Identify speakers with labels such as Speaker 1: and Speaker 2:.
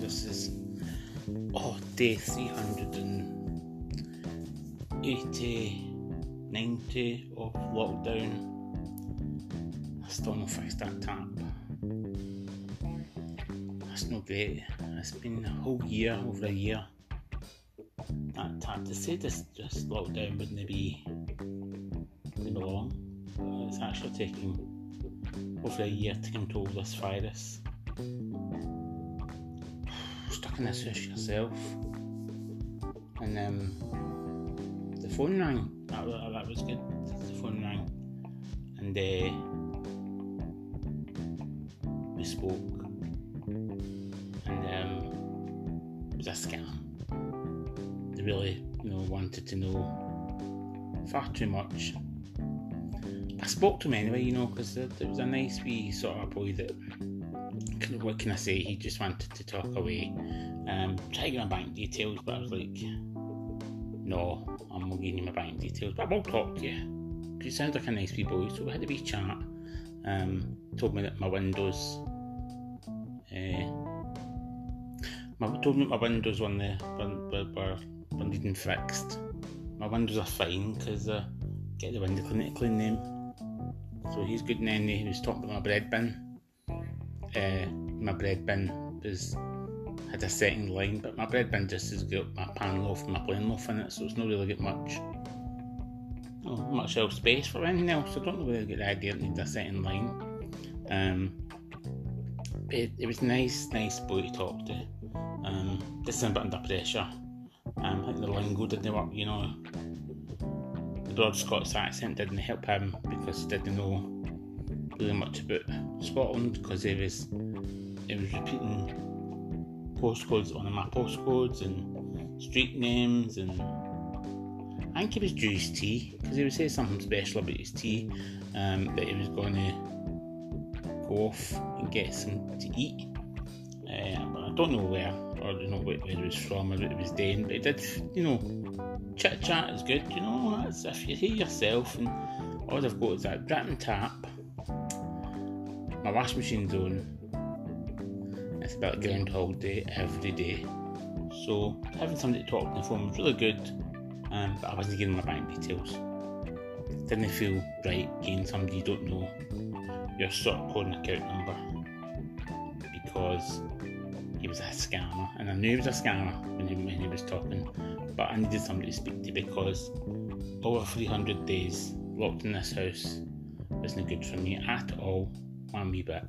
Speaker 1: Oh, day 380, 90 of lockdown. I still not fixed that tap. That's not great. It's been a whole year, over a year. That tap to say this, this lockdown wouldn't be, be long. Uh, it's actually taking over a year to control this virus stuck in this house yourself. And um, the phone rang. That, that was good. The phone rang. And uh, we spoke. And um, it was a scam. They really, you know, wanted to know far too much. I spoke to him anyway, you know, because there, there was a nice wee sort of boy that what can I say? He just wanted to talk away. Um, try to get my bank details, but I was like, no, I'm not giving you my bank details, but I will talk to you. He sounds like a nice wee boy, so we had a wee chat. Um, told me that my windows, uh, my, told me my windows on the were, were, were needing fixed. My windows are fine because uh, get the window cleaner to clean them. So he's good. Then he was talking about my bread bin uh, my bread bin was had a second line, but my bread bin just has got my pan loaf and my plain loaf in it, so it's not really got much oh, much else space for anything else. I don't know whether I get the idea it needs a second line. Um, it, it, was nice, nice boy to talk to. Um, just a bit under pressure. Um, I think the lingo didn't work, you know. Broad Scots accent didn't help him because he didn't know really much about Scotland because it was it was repeating postcodes on my postcodes and street names and I think he was his tea because he would say something special about his tea um, that he was going to go off and get some to eat. Uh, but I don't know where or you know where, he was from or what he was doing. But he did, you know, chit chat is good. You know, that's if you hear yourself and all I've got is that dripping tap my washing machine's on. It's about Groundhog Day every day. So having somebody to talk to on the phone was really good, um, but I wasn't giving my bank details. Didn't feel right giving somebody you don't know your sort of code and account number because he was a scammer, and I knew he was a scammer when he, when he was talking. But I needed somebody to speak to because over 300 days locked in this house wasn't good for me at all, one wee bit.